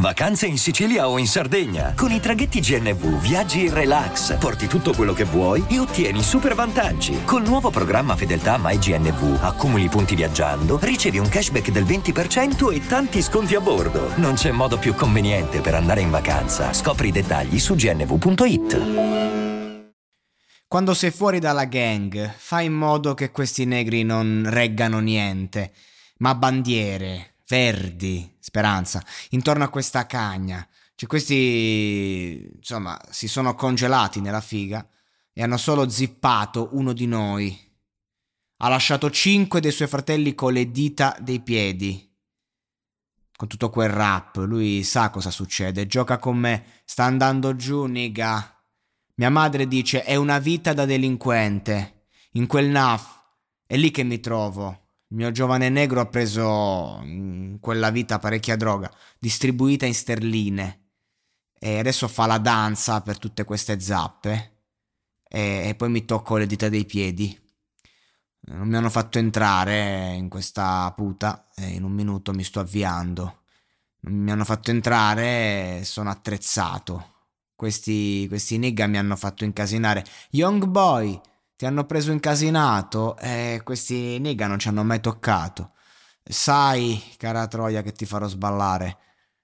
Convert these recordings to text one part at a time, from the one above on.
Vacanze in Sicilia o in Sardegna. Con i traghetti GNV viaggi in relax, porti tutto quello che vuoi e ottieni super vantaggi. Col nuovo programma Fedeltà MyGNV accumuli punti viaggiando, ricevi un cashback del 20% e tanti sconti a bordo. Non c'è modo più conveniente per andare in vacanza. Scopri i dettagli su gnv.it. Quando sei fuori dalla gang, fai in modo che questi negri non reggano niente, ma bandiere, verdi, speranza, intorno a questa cagna. Cioè questi, insomma, si sono congelati nella figa e hanno solo zippato uno di noi. Ha lasciato cinque dei suoi fratelli con le dita dei piedi. Con tutto quel rap, lui sa cosa succede, gioca con me, sta andando giù, niga. Mia madre dice è una vita da delinquente. In quel NAF è lì che mi trovo. Il mio giovane negro ha preso in quella vita parecchia droga, distribuita in sterline. E adesso fa la danza per tutte queste zappe. E, e poi mi tocco le dita dei piedi. Non mi hanno fatto entrare in questa puta e in un minuto mi sto avviando. Non mi hanno fatto entrare e sono attrezzato. Questi, questi nigga mi hanno fatto incasinare. Young boy, ti hanno preso incasinato e questi nigga non ci hanno mai toccato. Sai, cara Troia, che ti farò sballare.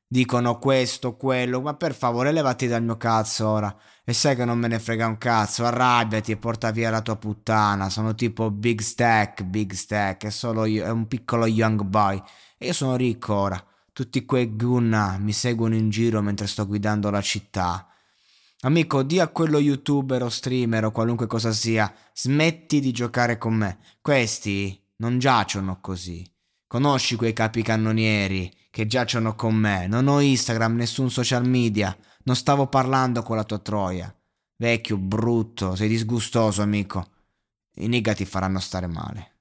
Dicono questo, quello, ma per favore levati dal mio cazzo ora. E sai che non me ne frega un cazzo, arrabbiati e porta via la tua puttana. Sono tipo Big Stack, Big Stack, è solo io, è un piccolo young boy. E io sono ricco ora. Tutti quei gunna mi seguono in giro mentre sto guidando la città. Amico, di a quello youtuber o streamer o qualunque cosa sia, smetti di giocare con me. Questi non giacciono così. Conosci quei capicannonieri che giacciono con me. Non ho Instagram, nessun social media. Non stavo parlando con la tua troia. Vecchio, brutto, sei disgustoso, amico. I nigga ti faranno stare male.